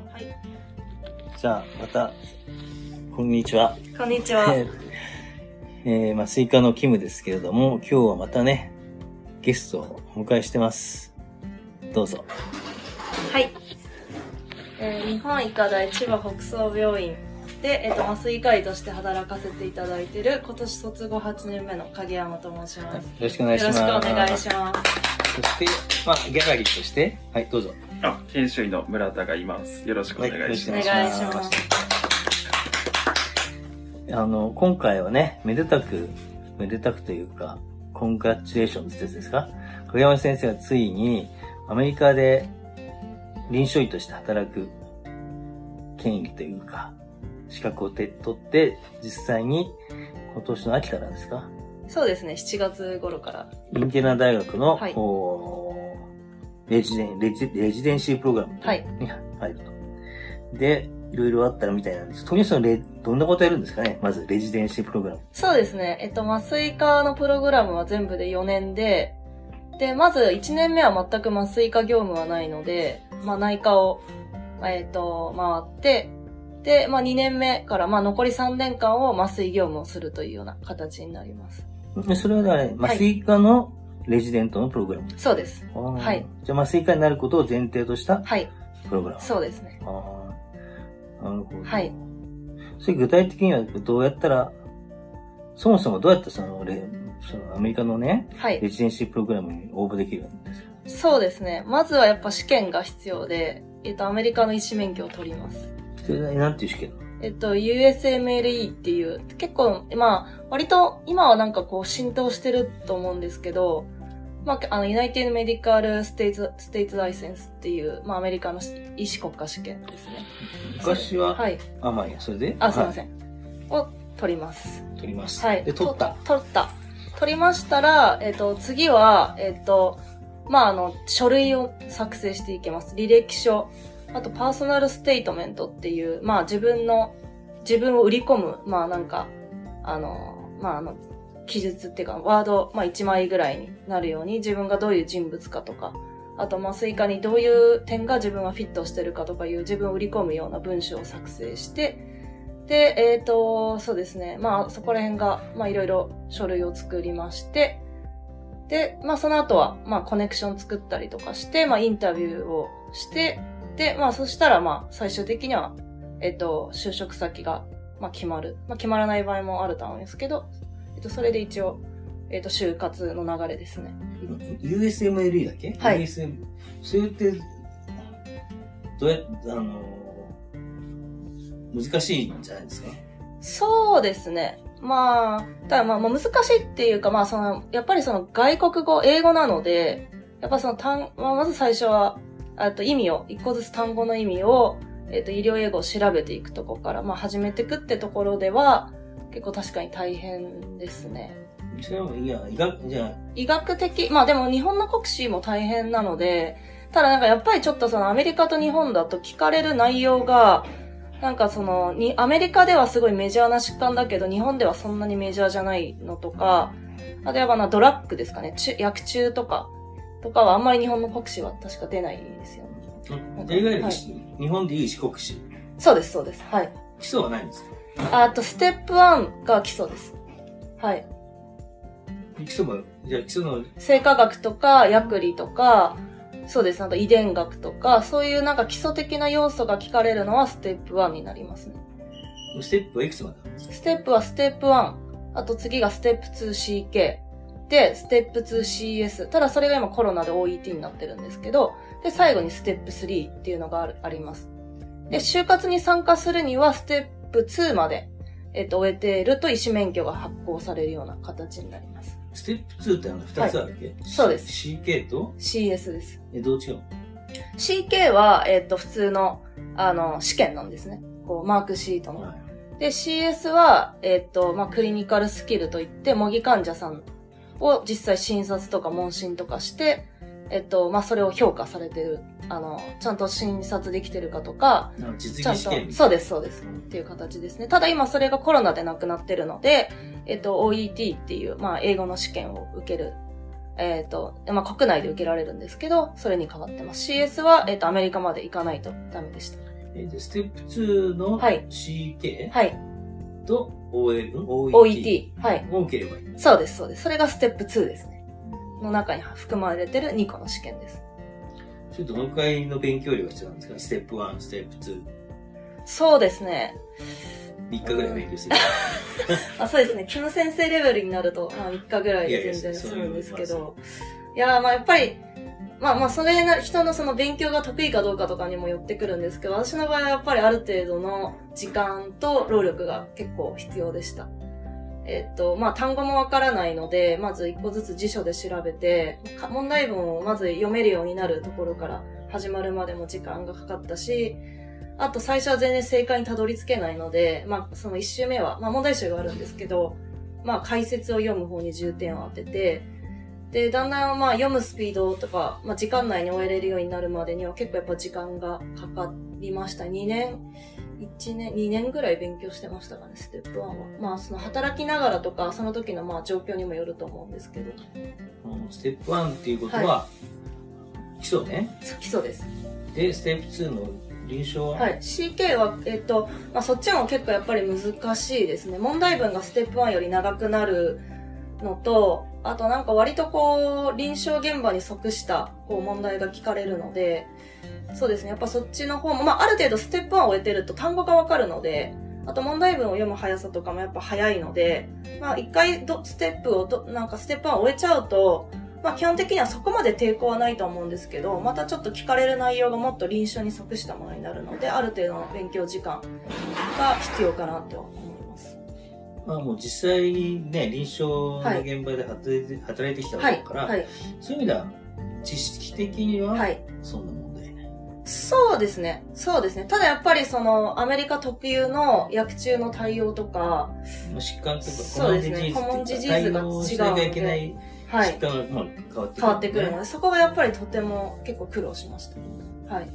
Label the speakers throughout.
Speaker 1: か
Speaker 2: はい。
Speaker 1: じゃあ、また、こんにちは。
Speaker 2: こんにちは。
Speaker 1: えーえーまあ、スイカのキムですけれども、今日はまたね、ゲストをお迎えしてます。どうぞ。
Speaker 2: はい。えー日本医科大千葉北総病院で、えっ、と、麻酔科医として働かせていただいている、今年卒業8年目の影山と申します。
Speaker 1: よろしくお願いします。
Speaker 2: よろしくお願いします。
Speaker 1: そして、まあ、ギャラリーとして、はい、どうぞ。
Speaker 3: あ、研修医の村田がいます。よろしくお願いします。
Speaker 2: お願いします。
Speaker 1: あの、今回はね、めでたく、めでたくというか、コングラチュレーションってやつですか？影山先生はついに、アメリカで臨床医として働く権利というか、資格をて取って、実際に今年の秋からですか？
Speaker 2: そうですね、7月頃から。
Speaker 1: インディアナ大学の、
Speaker 2: はい
Speaker 1: おレジデンレジレジデンシープログラム
Speaker 2: はい
Speaker 1: に入ると。で、いろいろあったらみたいなんです。とにかくそのレどんなことやるんですかね？まず、レジデンシープログラム。
Speaker 2: そうですね、えっと、麻酔科のプログラムは全部で4年で、で、まず1年目は全く麻酔科業務はないので、まあ内科を、えっと、回って、で、まあ2年目から、まあ残り3年間を麻酔業務をするというような形になります。
Speaker 1: でそれはね、麻酔科のレジデントのプログラム。
Speaker 2: そうです。はい。
Speaker 1: じゃあ麻酔科になることを前提とした
Speaker 2: はい。
Speaker 1: プログラム。
Speaker 2: そうですね。
Speaker 1: ああ、なるほど。
Speaker 2: はい。
Speaker 1: それ具体的にはどうやったら、そもそもどうやってそのレ、そのアメリカのね、
Speaker 2: はい
Speaker 1: レ。ジデンシープログラムに応募できるんですか？
Speaker 2: そうですね。まずはやっぱ試験が必要で、えっと、アメリカの医師免許を取ります。
Speaker 1: それはなんていう試験なの？
Speaker 2: えっと、USMLE っていう、結構、まあ、割と今はなんかこう浸透してると思うんですけど、まあ、あの、United Medical States, States License っていう、まあ、アメリカの医師国家試験ですね。
Speaker 1: 昔は、
Speaker 2: はい。
Speaker 1: あ、まあいいや、それで？
Speaker 2: あ、すいませ
Speaker 1: ん。
Speaker 2: ん。を取ります。
Speaker 1: 取ります。
Speaker 2: はい。
Speaker 1: で、取った。
Speaker 2: と取った。取りましたら、えっと、次は、えっと、まあ、あの、書類を作成していきます。履歴書。あと、パーソナルステートメントっていう、まあ、自分の、自分を売り込む、まあ、なんか、あの、まあ、あの、記述っていうか、ワード、まあ、1枚ぐらいになるように、自分がどういう人物かとか、あと、麻酔科にどういう点が自分はフィットしてるかとかいう自分を売り込むような文章を作成して、で、えっ、と、そうですね。まあ、そこら辺が、まあ、いろいろ書類を作りまして、で、まあ、その後は、まあ、コネクション作ったりとかして、まあ、インタビューをして、で、まあ、そしたら、まあ、最終的には、えっ、と、就職先が、まあ、決まる。まあ、決まらない場合もあると思うんですけど、えっ、と、それで一応、えっ、と、就活の流れですね。
Speaker 1: USMLE だっけ？
Speaker 2: はい
Speaker 1: USM、それって、どうやっあの難しいんじゃないですか？
Speaker 2: そうですね。まあ、ただまあ、まあ難しいっていうか、まあその、やっぱりその外国語、英語なので、やっぱその単、まあ、まず最初は、あと意味を、一個ずつ単語の意味を、えっ、と、医療英語を調べていくとこから、まあ始めていくってところでは、結構確かに大変ですね。
Speaker 1: それはいや、医学、じゃあ、
Speaker 2: 医学的、まあでも日本の国試も大変なので、ただなんかやっぱりちょっとそのアメリカと日本だと聞かれる内容が、なんかその、に、アメリカではすごいメジャーな疾患だけど、日本ではそんなにメジャーじゃないのとか、あとやっぱな、ドラッグですかね、中薬中とか、とかはあんまり日本の国試は確か出ないですよね。
Speaker 1: いわゆる、
Speaker 2: はい
Speaker 1: 日本でいう四国史。
Speaker 2: そうです、そうです。はい。
Speaker 1: 基礎はないんですか？
Speaker 2: あと、ステップ1が基礎です。はい。
Speaker 1: 基礎も、じゃあ基礎の、
Speaker 2: 生化学とか薬理とか、そうです。あと遺伝学とか、そういうなんか基礎的な要素が聞かれるのはステップ1になりますね。
Speaker 1: ステップはいくつまであるんですか？
Speaker 2: ステップはステップ1。あと次がステップ 2CK。で、ステップ 2CS。ただそれが今コロナで OET になってるんですけど、で、最後にステップ3っていうのがあるあります。で、就活に参加するにはステップ2まで、えっと、終えていると医師免許が発行されるような形になります。
Speaker 1: ステップ2ってあの二つあるっけ、
Speaker 2: そうです
Speaker 1: CK と
Speaker 2: ？CS です。
Speaker 1: え、どう違うの
Speaker 2: ？CK は、えっと、普通の、あの、試験なんですね。こう、マークシートの。
Speaker 1: はい
Speaker 2: で、CS は、えっと、まあ、クリニカルスキルといって、模擬患者さんを実際診察とか問診とかして、えっと、まあ、それを評価されてる。あの、ちゃんと診察できてるかとか、
Speaker 1: 実
Speaker 2: ちゃんと
Speaker 1: 技試験
Speaker 2: そうです、そうです。っていう形ですね。ただ今それがコロナでなくなってるので、えっと、OET っていう、まあ、英語の試験を受ける。えっと、まあ、国内で受けられるんですけど、それに変わってます。CS は、えっと、アメリカまで行かないとダメでした。
Speaker 1: えーで、ステップ2の
Speaker 2: はい
Speaker 1: CK
Speaker 2: はい。
Speaker 1: と OET
Speaker 2: OET。はい。
Speaker 1: を受ければいい。
Speaker 2: そうです、そうです。それがステップ2ですね。の中に含まれてる2個の試験です。
Speaker 1: それどのくらいの勉強量が必要なんですか？ステップ1、ステップ2。
Speaker 2: そうですね。
Speaker 1: 3日ぐらい勉強する。
Speaker 2: あそうですね。キム先生レベルになると、まあ3日ぐらいで全然済むんですけど。いやーまあやっぱり、まあまあそれな、人のその勉強が得意かどうかとかにもよってくるんですけど、私の場合はやっぱりある程度の時間と労力が結構必要でした。えっと、まあ単語もわからないので、まず一個ずつ辞書で調べて、問題文をまず読めるようになるところから始まるまでも時間がかかったし、あと最初は全然正解にたどり着けないので、まあその一周目は、まあ問題集があるんですけど、まあ解説を読む方に重点を当てて、で、だんだんまあ読むスピードとか、まあ時間内に終えれるようになるまでには結構やっぱ時間がかかりました。2年、1年、2年ぐらい勉強してましたかね、ステップ1は。まあその働きながらとか、その時のまあ状況にもよると思うんですけど、
Speaker 1: うんステップ1っていうことは、基礎ね。
Speaker 2: 基礎です。
Speaker 1: で、ステップ2の臨床は、
Speaker 2: はい。CK は、えっと、まあ、そっちも結構やっぱり難しいですね。問題文がステップ1より長くなるのと、あとなんか割とこう、臨床現場に即したこう問題が聞かれるので、そうですね。やっぱそっちの方も、まあ、ある程度ステップ1を終えてると単語がわかるので、あと問題文を読む速さとかもやっぱ速いので、まあ回どステップをど、なんかステップ1を終えちゃうと、まあ基本的にはそこまで抵抗はないと思うんですけど、またちょっと聞かれる内容がもっと臨床に即したものになるので、ある程度の勉強時間が必要かなと。ま
Speaker 1: あもう実際にね、臨床の現場で働いて,、働いてきたわ
Speaker 2: はい。
Speaker 1: けだから、
Speaker 2: はい。
Speaker 1: そういう意味では、知識的には、
Speaker 2: はい。
Speaker 1: そんな問題ない。
Speaker 2: そうですね。そうですね。ただやっぱりその、アメリカ特有の薬中の対応とか、
Speaker 1: まあ疾患とか、
Speaker 2: そうですね
Speaker 1: コモン
Speaker 2: コモン
Speaker 1: ディジーズ
Speaker 2: ディジーズが
Speaker 1: 対応しなきゃいけない
Speaker 2: はい
Speaker 1: 疾。患が、まあ、変わってくる、
Speaker 2: 変わってくるので、そこがやっぱりとても結構苦労しました。はい。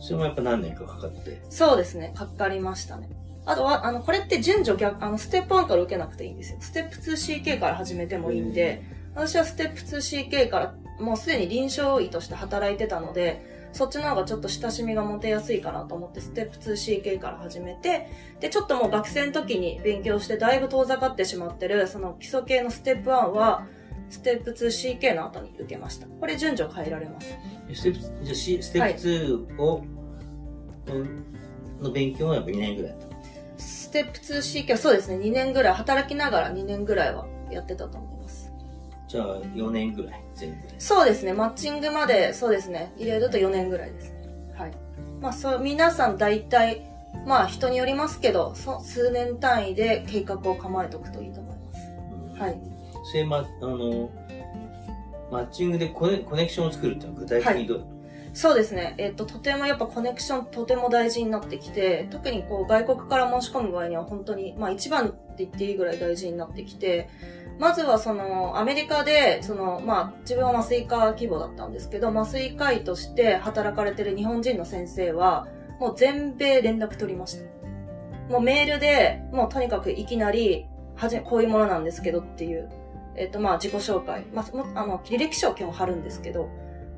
Speaker 1: それもやっぱ何年かかかって。
Speaker 2: そうですね。かかりましたね。あとは、あの、これって順序逆、あの、ステップ1から受けなくていいんですよ。ステップ 2CK から始めてもいいんで、私はステップ 2CK からもうすでに臨床医として働いてたので、そっちの方がちょっと親しみが持てやすいかなと思って、ステップ 2CK から始めて、で、ちょっともう学生の時に勉強してだいぶ遠ざかってしまってる、その基礎系のステップ1は、ステップ 2CK の後に受けました。これ順序変えられます。
Speaker 1: ステップ、じゃあ C- ステップ2を、うんの勉強はやっぱ2年ぐらいやった。
Speaker 2: ステップ 2CK はそうですね、2年ぐらい、働きながら2年ぐらいはやってたと思います。
Speaker 1: じゃあ4年ぐらい、全部で。
Speaker 2: そうですね、マッチングまで、そうですね、入れると4年ぐらいですね。はい。まあ、そう、皆さん大体、まあ、人によりますけど、そ数年単位で計画を構えておくといいと思います。
Speaker 1: うん
Speaker 2: はい。
Speaker 1: それ、ま、あの、マッチングでコネコネクションを作るっていうのは具体的にどう、
Speaker 2: そうですね。えっ、と、とてもやっぱコネクションとても大事になってきて、特にこう外国から申し込む場合には本当に、まあ一番って言っていいぐらい大事になってきて、まずはそのアメリカで、そのまあ自分は麻酔科規模だったんですけど、麻酔科医として働かれてる日本人の先生は、もう全米連絡取りました。もうメールで、もうとにかくいきなり、はじ、こういうものなんですけどっていう、えっ、とまあ自己紹介、まあ、あの、履歴書を基本貼るんですけど、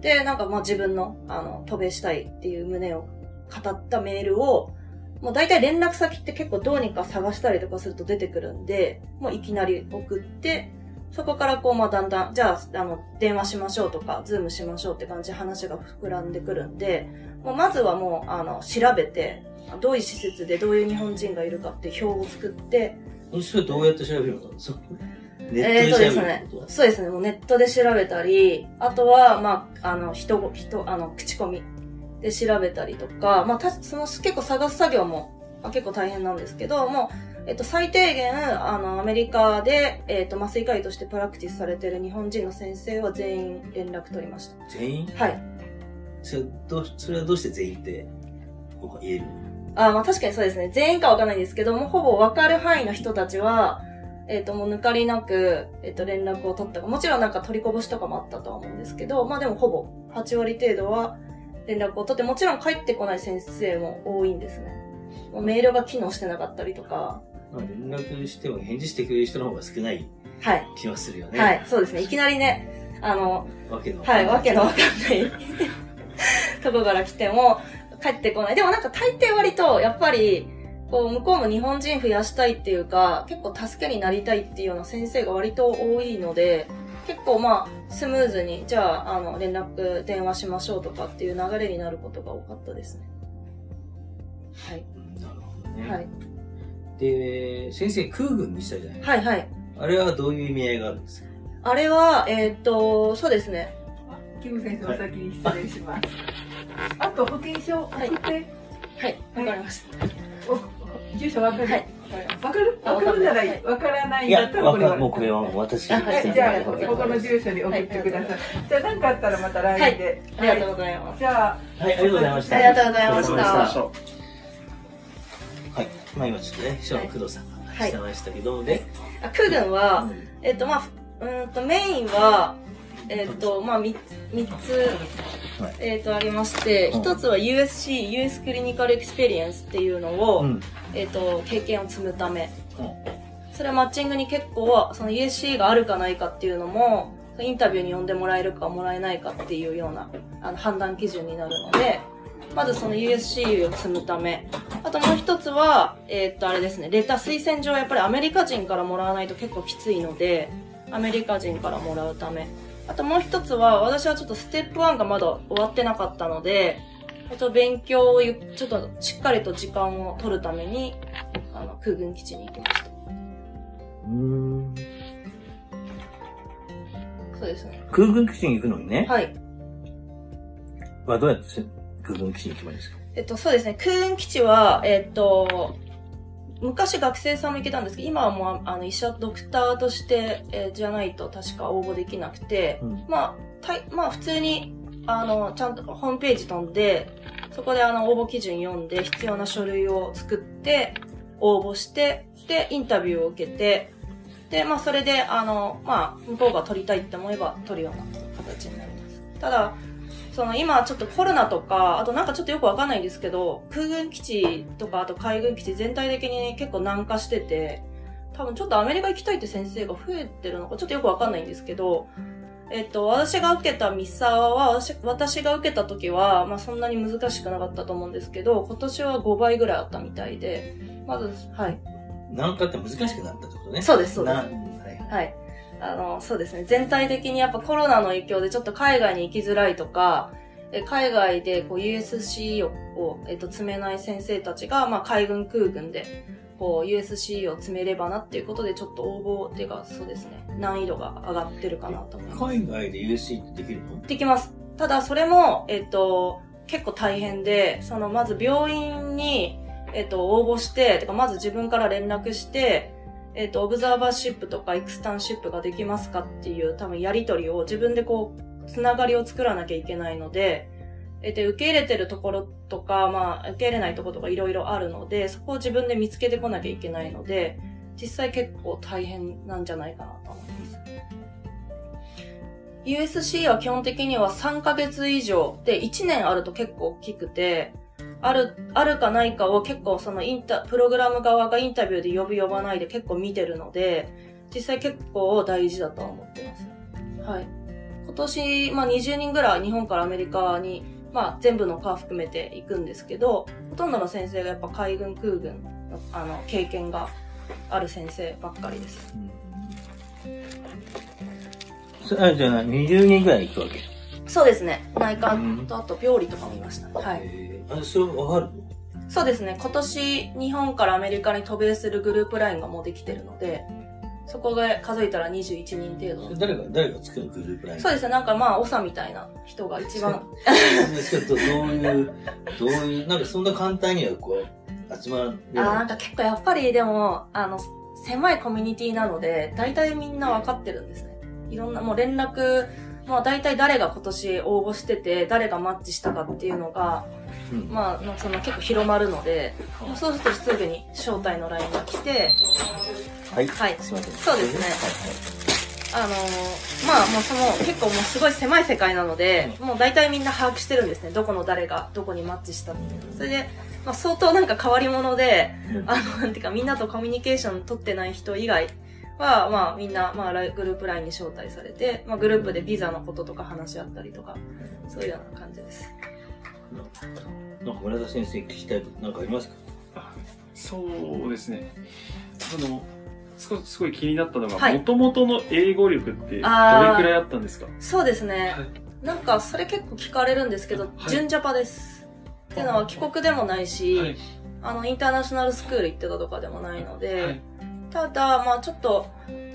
Speaker 2: で、なんかまあ自分の、あの、渡米したいっていう旨を語ったメールを、もう大体連絡先って結構どうにか探したりとかすると出てくるんで、もういきなり送って、そこからこうまあだんだん、じゃあ、あの、電話しましょうとか、ズームしましょうって感じで話が膨らんでくるんで、もうまずはもう、あの、調べて、どういう施設でどういう日本人がいるかって表を作って、
Speaker 1: それどうやって調べるの？そネ
Speaker 2: えーと
Speaker 1: ットで調べること、
Speaker 2: そうですね、もうネットで調べたり、あとは、まあ、あの、人ご、人、あの、口コミで調べたりとか、まあ、たその結構探す作業も、まあ、結構大変なんですけど、もう、えっと、最低限、あの、アメリカで、えっと、麻酔科医としてプラクティスされてる日本人の先生は全員連絡取りまし
Speaker 1: 全員？
Speaker 2: た。はい。
Speaker 1: それどうそれはどうして全員って言える？
Speaker 2: あまあ確かにそうですね。全員かわかんないんですけども、ほぼわかる範囲の人たちは、えっ、と、もう抜かりなく、えっ、と、連絡を取ったか。もちろんなんか取りこぼしとかもあったとは思うんですけど、まあでもほぼ8割程度は連絡を取って、もちろん帰ってこない先生も多いんですね。もうメールが機能してなかったりとか。
Speaker 1: まあ、連絡しても返事してくれる人の方が少ない
Speaker 2: はい。
Speaker 1: 気はするよね。
Speaker 2: はい。そうですね。いきなりね、あの、
Speaker 1: わけの。
Speaker 2: はい、わけのわかんない とこから来ても、帰ってこない。でもなんか大抵割と、やっぱり、こう、向こうも日本人増やしたいっていうか、結構助けになりたいっていうような先生が割と多いので、結構まあ、スムーズに、じゃあ、あの、連絡、電話しましょうとかっていう流れになることが多かったですね。はい。
Speaker 1: なるほどね。
Speaker 2: はい。
Speaker 1: で、先生、空軍にしたじゃない
Speaker 2: はいはい。
Speaker 1: あれはどういう意味合いがあるんですか？
Speaker 2: あれは、えーっと、そうですね。
Speaker 4: キム先生、お先に失礼します。あと、保険証送って、
Speaker 2: はい。わかりました。
Speaker 4: お住所わかる？
Speaker 2: はい。
Speaker 4: わかる？
Speaker 2: あ
Speaker 4: わかるならい
Speaker 2: はい。
Speaker 4: い。わからないんだった、ら
Speaker 1: わか
Speaker 4: これは。
Speaker 1: もうこれは私
Speaker 2: あ
Speaker 4: はい、
Speaker 2: はい
Speaker 4: じゃあ、ここの住所に送ってください。じゃあ、何かあったらまた LINE で。
Speaker 2: ありがとうございます。
Speaker 4: じゃあ、
Speaker 1: はい、ありがとうございました。
Speaker 2: ありがとうございまし
Speaker 3: た。ょ
Speaker 1: はい。まあ今ちょっとね、秘書の工藤さんが
Speaker 2: はい
Speaker 1: してましたけど、で、
Speaker 2: あ空軍は、えっと、まあ、うーんと、メインは、えっと、まあ、三つ、三つ
Speaker 1: はい、
Speaker 2: えっと、ありまして、
Speaker 1: うん。
Speaker 2: 一つは USC、US クリニカルエクスペリエンスっていうのを、
Speaker 1: うん。
Speaker 2: えっと、経験を積むため。
Speaker 1: うん
Speaker 2: それはマッチングに結構、その USC があるかないかっていうのも、インタビューに呼んでもらえるかもらえないかっていうようなあの判断基準になるので、まずその USC を積むため。あともう一つは、えーっと、あれですね、レター推薦状はやっぱりアメリカ人からもらわないと結構きついので、アメリカ人からもらうため。あともう一つは、私はちょっとステップ1がまだ終わってなかったので、ちょっと勉強をゆちょっとしっかりと時間を取るために、あの、空軍基地に行きました。
Speaker 1: うーん。
Speaker 2: そうですね。
Speaker 1: 空軍基地に行くのにね、
Speaker 2: はい。
Speaker 1: はどうやって空軍基地に行けばいいんですか？
Speaker 2: えっと、そうですね。空軍基地は、えっと、昔学生さんも行けたんですけど、今はもう、あの、医者、ドクターとして、えーじゃないと確か応募できなくて、
Speaker 1: うん
Speaker 2: まあ、たいまあ、普通に、あの、ちゃんとホームページ飛んで、そこであの、応募基準読んで、必要な書類を作って、応募して、で、インタビューを受けて、で、まあ、それで、あの、まあ、向こうが取りたいって思えば取るような形になります。ただ、その今ちょっとコロナとか、あとなんかちょっとよくわかんないんですけど、空軍基地とかあと海軍基地全体的に結構軟化してて、多分ちょっとアメリカ行きたいって先生が増えてるのかちょっとよくわかんないんですけど、えっと、私が受けたミサワは、私私が受けた時は、まあそんなに難しくなかったと思うんですけど、今年は5倍ぐらいあったみたいで、まず、はい。
Speaker 1: なんかって難しくなったってことね。
Speaker 2: そうですそうです
Speaker 1: なはい
Speaker 2: はい。あの、そうですね。全体的にやっぱコロナの影響でちょっと海外に行きづらいとか、え海外でこう USC をを、えっと、詰めない先生たちが、まあ、海軍空軍で、こう USC を詰めればなっていうことで、ちょっと応募っていうか、そうですね。難易度が上がってるかなと思います。
Speaker 1: 海外で USC ってできるの？
Speaker 2: できます。ただ、それも、えっと、結構大変で、その、まず病院に、えっと、応募して、てか、まず自分から連絡して、えっと、オブザーバーシップとかエクスタンシップができますかっていう、多分やりとりを自分でこう、つながりを作らなきゃいけないので、えっと、受け入れてるところとか、まあ、受け入れないところとかいろいろあるので、そこを自分で見つけてこなきゃいけないので、実際結構大変なんじゃないかなと思います。USC は基本的には3ヶ月以上で1年あると結構大きくて、ある、あるかないかを結構そのインタ、プログラム側がインタビューで呼ぶ呼ばないで結構見てるので、実際結構大事だと思ってます。はい。今年、まあ20人ぐらい日本からアメリカに、まあ全部の科含めて行くんですけど、ほとんどの先生がやっぱ海軍空軍のあの経験がある先生ばっかりです。
Speaker 1: それあじゃあ20人ぐらい行くわけ？
Speaker 2: そうですね。内科とあと病理とかもいました。はい。
Speaker 1: えー、あそれわかる
Speaker 2: そうですね。今年、日本からアメリカに渡米するグループラインがもうできてるので、そこで数えたら21人程度。
Speaker 1: 誰が、誰が作るグループライン
Speaker 2: そうですね。なんかまあ、長みたいな人が一番。
Speaker 1: ですけど、どういう、どういう、なんかそんな簡単にはこう、集まる。
Speaker 2: あーなんか結構やっぱりでも、あの、狭いコミュニティなので、大体みんな分かってるんですね。いろんな、もう連絡、まあ大体誰が今年応募してて、誰がマッチしたかっていうのが、
Speaker 1: うん
Speaker 2: まあ、その結構広まるので、そうするとすぐに招待の LINE が来て、
Speaker 1: はい。
Speaker 2: はい
Speaker 1: すいません。
Speaker 2: そうですねあのーまあもうその結構もうすごい狭い世界なので、もう大体みんな把握してるんですね。どこの誰がどこにマッチしたっていうの。それで、まあ相当なんか変わり者で、
Speaker 1: うん
Speaker 2: あの、なんていうかみんなとコミュニケーション取ってない人以外は、まあみんな、まあライグループ LINE に招待されて、まあグループでビザのこととか話し合ったりとか、そういうような感じです。
Speaker 1: なんか村田先生聞きたいことなんかありますか？
Speaker 3: あそうですね。あの、すごすごい気になったのが、
Speaker 2: はい
Speaker 3: もともとの英語力ってどれく
Speaker 2: あー
Speaker 3: らいあったんですか？
Speaker 2: そうですね。
Speaker 3: はい
Speaker 2: なんか、それ結構聞かれるんですけど、
Speaker 3: はい
Speaker 2: 純ジャパです。っていうのは帰国でもないし、
Speaker 3: はい。
Speaker 2: あの、インターナショナルスクール行ってたとかでもないので、
Speaker 3: はい。
Speaker 2: ただ、まあちょっと、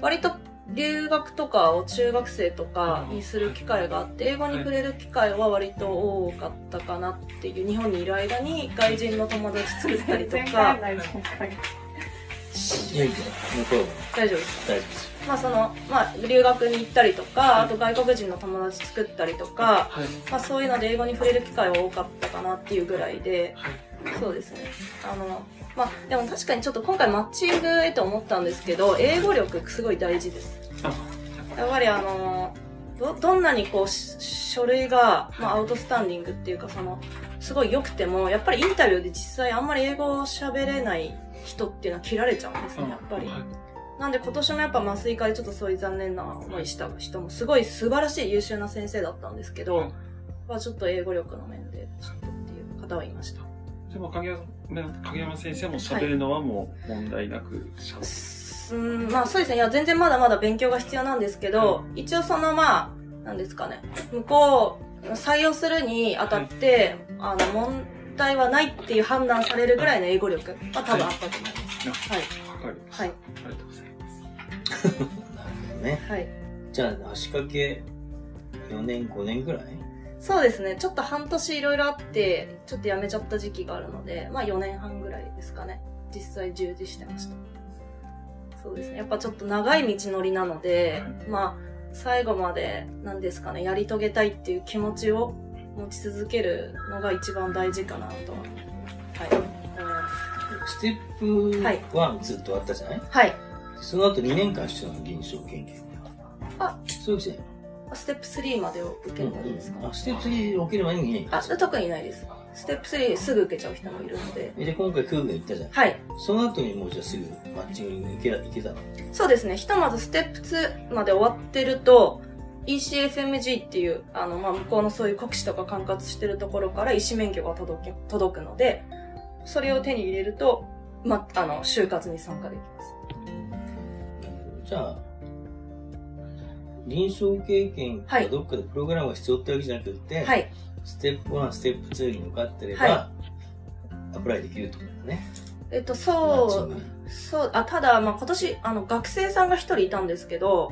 Speaker 2: 割と留学とかを中学生とかにする機会があって、英語に触れる機会は割と多かったかなっていう、日本にいる間に外人の友達作ったりとか、大丈夫ですか
Speaker 1: 大丈夫？です。
Speaker 2: まあその、まあ留学に行ったりとか、あと外国人の友達作ったりとか、
Speaker 3: はい。
Speaker 2: まあそういうので英語に触れる機会は多かったかなっていうぐらいで、
Speaker 3: はい。
Speaker 2: そうですね。あの、まあでも確かにちょっと今回マッチングへと思ったんですけど、英語力すごい大事です。
Speaker 3: あ、
Speaker 2: やっぱりあの、ど、どんなにこう、し書類が、まあアウトスタンディングっていうかその、すごい良くても、やっぱりインタビューで実際あんまり英語を喋れない人っていうのは切られちゃうんですね、やっぱり。
Speaker 3: はい
Speaker 2: なんで今年もやっぱ麻酔科でちょっとそういう残念な思いした人もすごい素晴らしい優秀な先生だったんですけど、
Speaker 3: はい
Speaker 2: まあちょっと英語力の面でちょっとっていう方はいました。
Speaker 3: でも影山影山先生も喋るのはもう問題なく喋る。
Speaker 2: うん、まあそうですね。いや、全然まだまだ勉強が必要なんですけど、一応そのまあ、なんですかね。向こう、採用するにあたって、あの、問題はないっていう判断されるぐらいの英語力は多分あったと思います。はい。
Speaker 3: わかりました。
Speaker 2: はい。
Speaker 3: ありがとうございます。
Speaker 1: なるほどね。
Speaker 2: はい。
Speaker 1: じゃあ、足掛け4年、5年ぐらい？
Speaker 2: そうですね。ちょっと半年いろいろあって、ちょっと辞めちゃった時期があるので、まあ4年半ぐらいですかね。実際従事してました。そうですね。やっぱちょっと長い道のりなので、まあ、最後まで、なんですかね、やり遂げたいっていう気持ちを持ち続けるのが一番大事かなとは、はい、思います。
Speaker 1: ステップ
Speaker 2: はい
Speaker 1: 1、ずっとあったじゃない？
Speaker 2: はい。
Speaker 1: その後2年間しての臨床研究。
Speaker 2: あ、
Speaker 1: そういうわけじゃない
Speaker 2: ステップ3までを受けるのいいですか、
Speaker 1: あ、ステップ3受ける前に2年間
Speaker 2: あ、特にないです。ステップ3すぐ受けちゃう人もいるので。
Speaker 1: えで、今回空軍行ったじゃん。
Speaker 2: はい。
Speaker 1: その後にもうじゃあすぐマッチングに行け行けたの？
Speaker 2: そうですね。ひとまずステップ2まで終わってると、ECFMG っていう、あの、まあ、向こうのそういう国試とか管轄してるところから医師免許が届き、届くので、それを手に入れると、ま、あの、就活に参加できます。
Speaker 1: じゃあ、臨床経験か
Speaker 2: はい
Speaker 1: どっかでプログラムが必要ってわけじゃなくて、
Speaker 2: はい。
Speaker 1: ステップ1、ステップ2に向かってれば、
Speaker 2: は
Speaker 1: アプライできるってことだね。
Speaker 2: えっと、そうそう、あ、ただ、まあ、今年、あの、学生さんが一人いたんですけど、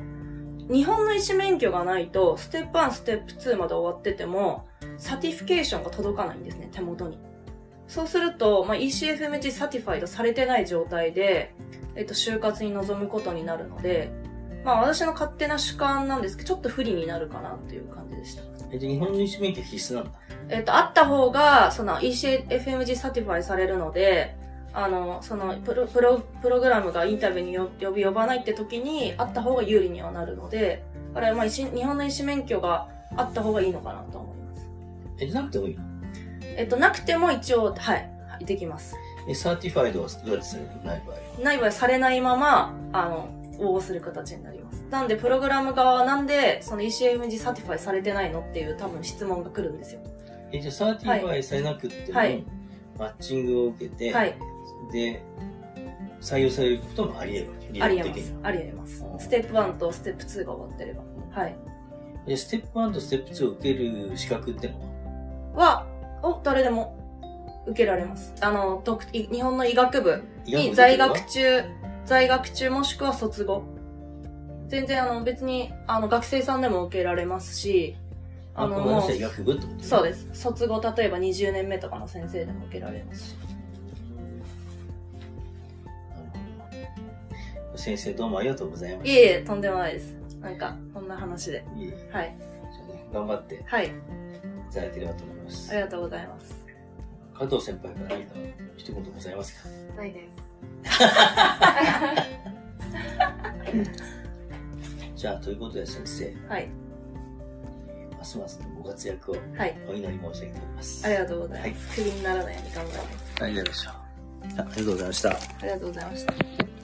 Speaker 2: 日本の医師免許がないと、ステップ1、ステップ2まで終わってても、certification が届かないんですね、手元に。そうすると、まあ、ECFMG サティファイドされてない状態で、えっと、就活に臨むことになるので、まあ、私の勝手な主観なんですけど、ちょっと不利になるかなっていう感じでした。
Speaker 1: えじゃあ日本の医師免許必須なんだ。
Speaker 2: えっと、あった方が、その ECFMG サティファイされるので、あの、そのプロ、プロ、プログラムがインタビューによ呼び呼ばないって時に、あった方が有利にはなるので、あれはまあ、日本の医師免許があった方がいいのかなと思います。
Speaker 1: え、なくてもいいの？
Speaker 2: えっと、なくても一応、はい、はいできます。
Speaker 1: え、 certified はどうやってするの？ない場合。
Speaker 2: ない場合されないまま、あの、応募する形になります。なんで、プログラム側はなんで、その ECMG サティファイされてないのっていう多分質問が来るんですよ。
Speaker 1: え、じゃあ certify されなくっても、
Speaker 2: はい
Speaker 1: マッチングを受けて、
Speaker 2: はい。
Speaker 1: で、採用されることもあり得るわけ。
Speaker 2: ありえま。すありえます
Speaker 1: う。ん
Speaker 2: ステップ1とステップ2が終わってれば。はい。
Speaker 1: で、ステップ1とステップ2を受ける資格ってのは？
Speaker 2: は、お、誰でも受けられます。あの、日本の医学部に在
Speaker 1: 部
Speaker 2: 学中、在学中もしくは卒後。全然あの別にあの学生さんでも受けられますし、あのもう
Speaker 1: あのもう、医学部ってこと
Speaker 2: そうです。卒後、例えば20年目とかの先生でも受けられますし。
Speaker 1: 先生どうもありがとうございまし
Speaker 2: いえいえ、とんでもないです。なんか、こんな話で。
Speaker 1: た。いえ
Speaker 2: はい。
Speaker 1: じゃあね頑張ってい
Speaker 2: はい。
Speaker 1: ただければと思います
Speaker 2: あ。りがとうございます。
Speaker 1: 加藤先輩から何か一言ございますか？
Speaker 4: ないです。
Speaker 1: じゃあ、ということで先生、
Speaker 2: はい。
Speaker 1: ますますのご活躍を
Speaker 2: はい。
Speaker 1: お祈り申し上げております。
Speaker 2: ありがとうございます。クビにならないように頑張ります。
Speaker 1: ありがとうございました。あありがとうございました。
Speaker 2: ありがとうございました。